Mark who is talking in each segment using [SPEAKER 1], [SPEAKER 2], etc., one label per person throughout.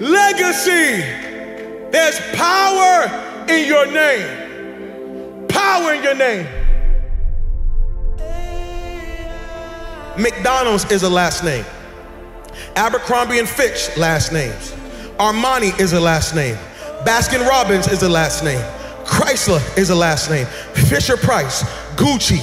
[SPEAKER 1] Legacy. There's power in your name. Power in your name. McDonald's is a last name. Abercrombie and Fitch, last names. Armani is a last name. Baskin Robbins is a last name. Chrysler is a last name. Fisher Price, Gucci,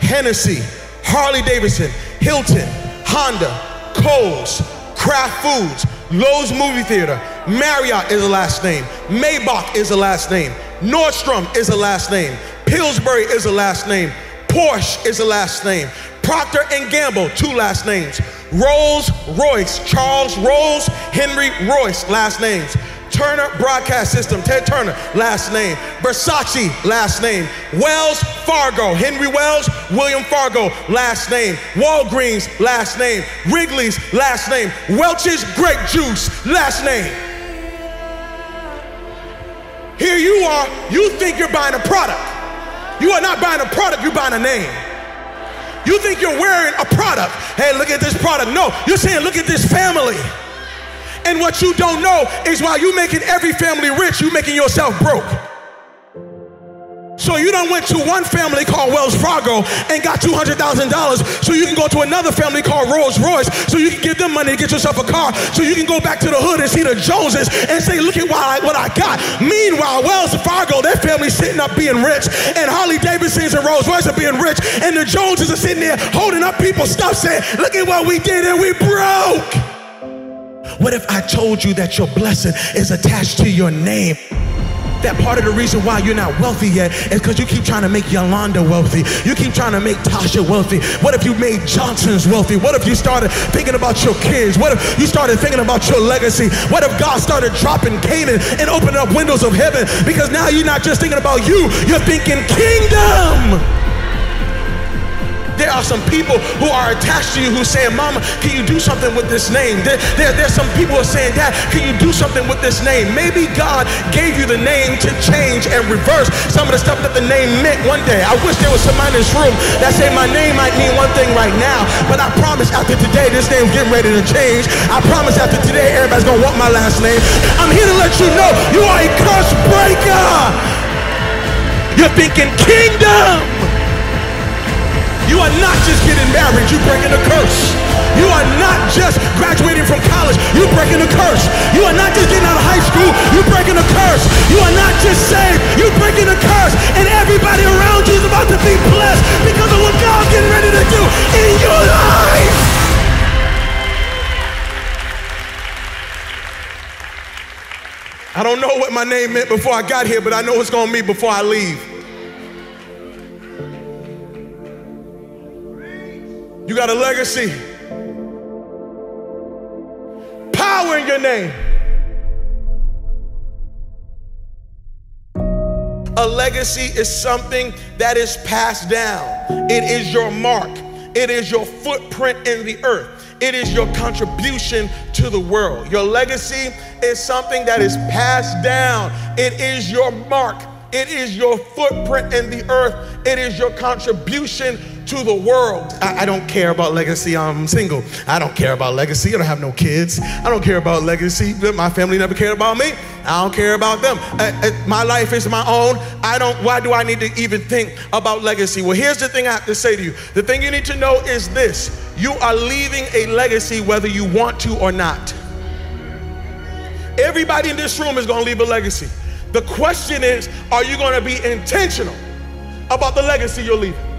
[SPEAKER 1] Hennessy, Harley Davidson, Hilton, Honda, Kohl's, Kraft Foods, Loews Movie Theater, Marriott is a last name. Maybach is a last name. Nordstrom is a last name. Pillsbury is a last name. Porsche is a last name. Procter and Gamble, two last names. Rolls Royce, Charles Rolls, Henry Royce, last names. Turner Broadcast System, Ted Turner, last name. Versace, last name. Wells Fargo, Henry Wells, William Fargo, last name. Walgreens, last name. Wrigley's, last name. Welch's Grape Juice, last name. Here you are, you think you're buying a product. You are not buying a product, you're buying a name. You think you're wearing a product. Hey, look at this product. No, you're saying, look at this family. And what you don't know is while you making every family rich, you making yourself broke. So you done went to one family called Wells Fargo and got $200,000 so you can go to another family called Rolls Royce so you can give them money to get yourself a car so you can go back to the hood and see the Joneses and say, look at what I, what I got. Meanwhile, Wells Fargo, their family sitting up being rich and Harley Davidsons and Rolls Royce are being rich and the Joneses are sitting there holding up people's stuff saying, look at what we did and we broke. What if I told you that your blessing is attached to your name? That part of the reason why you're not wealthy yet is because you keep trying to make Yolanda wealthy. You keep trying to make Tasha wealthy. What if you made Johnson's wealthy? What if you started thinking about your kids? What if you started thinking about your legacy? What if God started dropping Canaan and opening up windows of heaven? Because now you're not just thinking about you, you're thinking kingdom. Are some people who are attached to you who saying, Mama, can you do something with this name? There, there, there's some people who are saying, Dad, can you do something with this name? Maybe God gave you the name to change and reverse some of the stuff that the name meant one day. I wish there was somebody in this room that say my name might mean one thing right now, but I promise after today, this name's getting ready to change. I promise after today, everybody's gonna want my last name. I'm here to let you know you are a curse breaker. You're thinking kingdom. You are not just getting married, you're breaking a curse. You are not just graduating from college, you're breaking a curse. You are not just getting out of high school, you're breaking a curse. You are not just saved, you're breaking a curse. And everybody around you is about to be blessed because of what God's getting ready to do in your life. I don't know what my name meant before I got here, but I know it's gonna mean before I leave. You got a legacy. Power in your name. A legacy is something that is passed down. It is your mark. It is your footprint in the earth. It is your contribution to the world. Your legacy is something that is passed down. It is your mark. It is your footprint in the earth. It is your contribution to the world. I, I, don't care about legacy. I'm single. I don't care about legacy. I don't have no kids. I don't care about legacy. My family never cared about me. I don't care about them. Uh, uh, my life is my own. I don't, why do I need to even think about legacy? Well, here's the thing I have to say to you. The thing you need to know is this you are leaving a legacy whether you want to or not. Everybody in this room is going to leave a legacy. The question is, are you going to be intentional about the legacy you're leaving?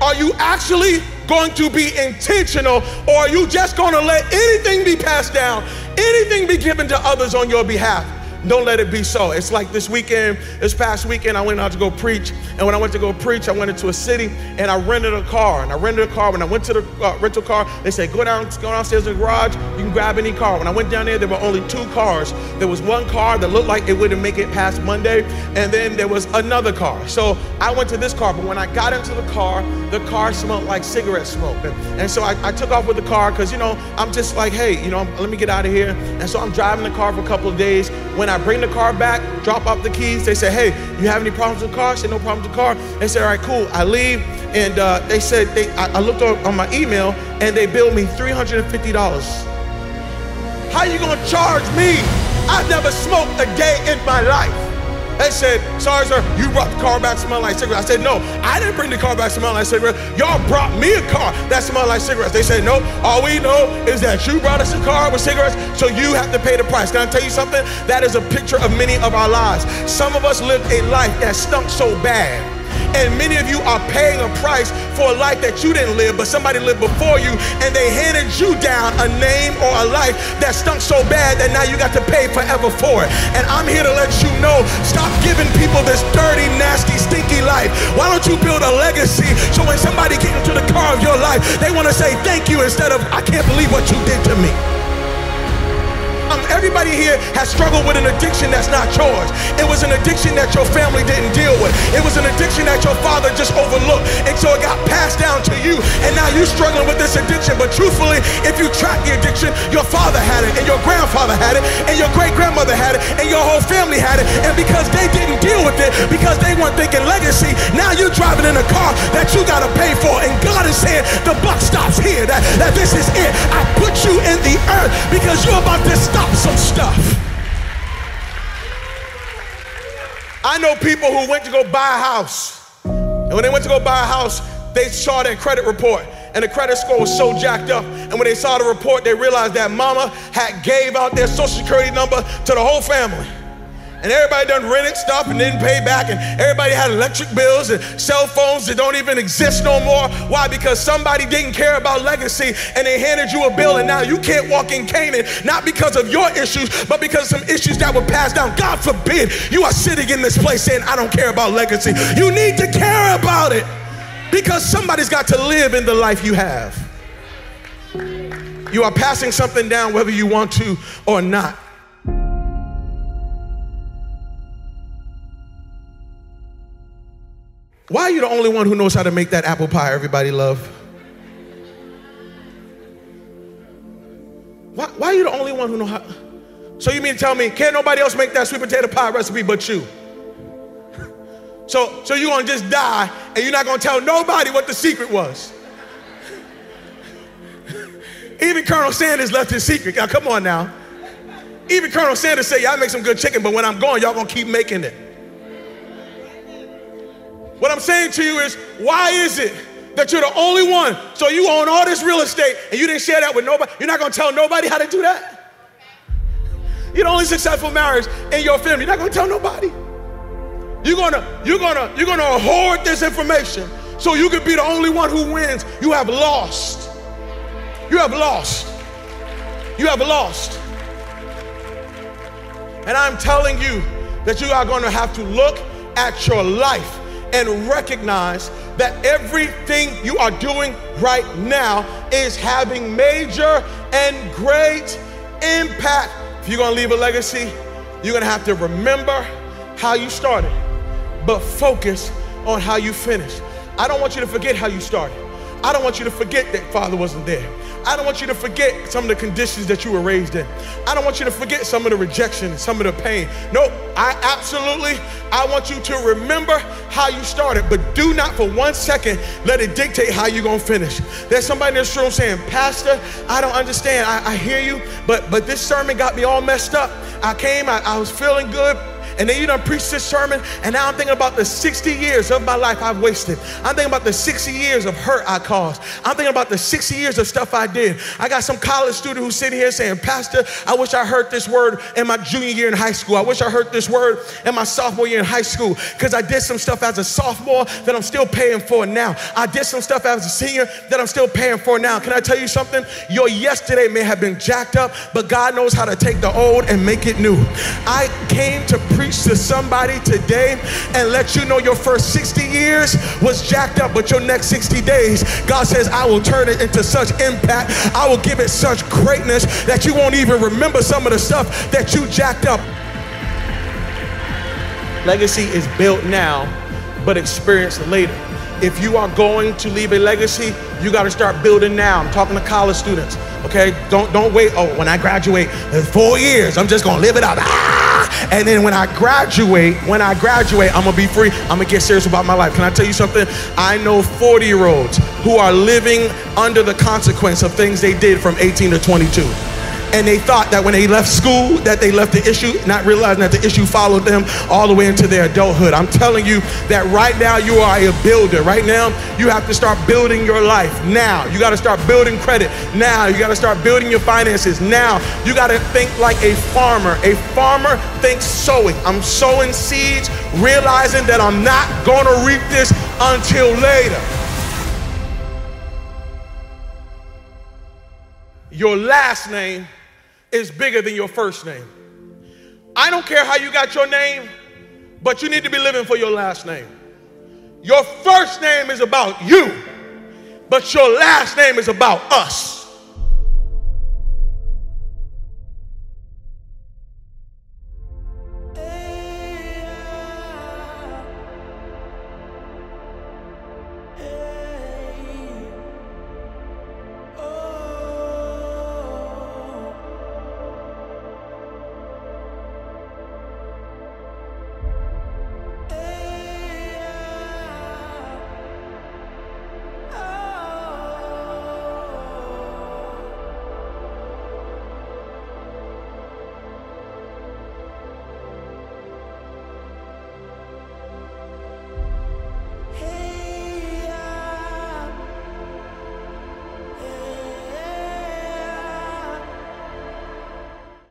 [SPEAKER 1] Are you actually going to be intentional or are you just going to let anything be passed down, anything be given to others on your behalf? Don't let it be so. It's like this weekend, this past weekend, I went out to go preach. And when I went to go preach, I went into a city and I rented a car. And I rented a car. When I went to the uh, rental car, they said, go, down, go downstairs in the garage, you can grab any car. When I went down there, there were only two cars. There was one car that looked like it wouldn't make it past Monday. And then there was another car. So I went to this car. But when I got into the car, the car smelled like cigarette smoke. And, and so I, I took off with the car because, you know, I'm just like, hey, you know, let me get out of here. And so I'm driving the car for a couple of days. When I bring the car back, drop off the keys, they say, hey, you have any problems with the car? I said, no problems with the car. They said, all right, cool. I leave, and uh, they said, they, I, I looked on my email, and they billed me $350. How you gonna charge me I've never smoked a day in my life. They said, sorry, sir, you brought the car back smelling like cigarettes. I said, no, I didn't bring the car back smelling like cigarettes. Y'all brought me a car that smelled like cigarettes. They said, no, all we know is that you brought us a car with cigarettes, so you have to pay the price. Can I tell you something? That is a picture of many of our lives. Some of us lived a life that stunk so bad and many of you are paying a price for a life that you didn't live, but somebody lived before you, and they handed you down a name or a life that stunk so bad that now you got to pay forever for it. And I'm here to let you know stop giving people this dirty, nasty, stinky life. Why don't you build a legacy so when somebody get into the car of your life, they want to say thank you instead of, I can't believe what you did to me. Everybody here has struggled with an addiction that's not yours. It was an addiction that your family didn't deal with. It was an addiction that your father just overlooked. And so it got passed down to you. And now you're struggling with this addiction. But truthfully, if you track the addiction, your father had it, and your grandfather had it, and your great grandmother had it, and your whole family had it. And because they didn't deal with it, because they weren't thinking legacy, now you're driving in a car that you got to pay for. And God is saying, the buck stops here, that, that this is because you're about to stop some stuff. I know people who went to go buy a house. And when they went to go buy a house, they saw their credit report and the credit score was so jacked up. And when they saw the report, they realized that mama had gave out their social security number to the whole family and everybody done rented stuff and didn't pay back, and everybody had electric bills and cell phones that don't even exist no more. Why? Because somebody didn't care about legacy and they handed you a bill, and now you can't walk in Canaan, not because of your issues, but because some issues that were passed down. God forbid you are sitting in this place saying, I don't care about legacy. You need to care about it because somebody's got to live in the life you have. You are passing something down whether you want to or not. Why are you the only one who knows how to make that apple pie everybody love? Why, why are you the only one who know how? So you mean to tell me can't nobody else make that sweet potato pie recipe but you? So, so you're gonna just die and you're not gonna tell nobody what the secret was. Even Colonel Sanders left his secret. Now, come on now. Even Colonel Sanders said, Y'all make some good chicken, but when I'm gone, y'all gonna keep making it. What I'm saying to you is, why is it that you're the only one? So you own all this real estate and you didn't share that with nobody. You're not gonna tell nobody how to do that. You're the only successful marriage in your family. You're not gonna tell nobody. You're gonna, you're gonna, you're gonna hoard this information so you could be the only one who wins. You have lost. You have lost. You have lost. And I'm telling you that you are gonna have to look at your life and recognize that everything you are doing right now is having major and great impact. If you're gonna leave a legacy, you're gonna have to remember how you started, but focus on how you finished. I don't want you to forget how you started. I don't want you to forget that Father wasn't there. I don't want you to forget some of the conditions that you were raised in. I don't want you to forget some of the rejection, some of the pain. No, I absolutely, I want you to remember how you started, but do not for one second let it dictate how you're gonna finish. There's somebody in this room saying, Pastor, I don't understand. I, I hear you, but but this sermon got me all messed up. I came, I, I was feeling good and then you done preach this sermon, and now I'm thinking about the 60 years of my life I've wasted. I'm thinking about the 60 years of hurt I caused. I'm thinking about the 60 years of stuff I did. I got some college student who's sitting here saying, Pastor, I wish I heard this word in my junior year in high school. I wish I heard this word in my sophomore year in high school because I did some stuff as a sophomore that I'm still paying for now. I did some stuff as a senior that I'm still paying for now. Can I tell you something? Your yesterday may have been jacked up, but God knows how to take the old and make it new. I came to preach preach to somebody today and let you know your first 60 years was jacked up, but your next 60 days, God says, I will turn it into such impact. I will give it such greatness that you won't even remember some of the stuff that you jacked up. Legacy is built now, but experienced later. If you are going to leave a legacy, you got to start building now. I'm talking to college students. Okay, don't don't wait. Oh, when I graduate, in four years, I'm just gonna live it out. Ah! And then when I graduate, when I graduate, I'm gonna be free. I'm gonna get serious about my life. Can I tell you something? I know 40 year olds who are living under the consequence of things they did from 18 to 22. And they thought that when they left school that they left the issue, not realizing that the issue followed them all the way into their adulthood. I'm telling you that right now you are a builder. Right now you have to start building your life. Now you got to start building credit. Now you got to start building your finances. Now you got to think like a farmer. A farmer thinks sowing. I'm sowing seeds, realizing that I'm not going to reap this until later. Your last name is bigger than your first name. I don't care how you got your name, but you need to be living for your last name. Your first name is about you, but your last name is about us.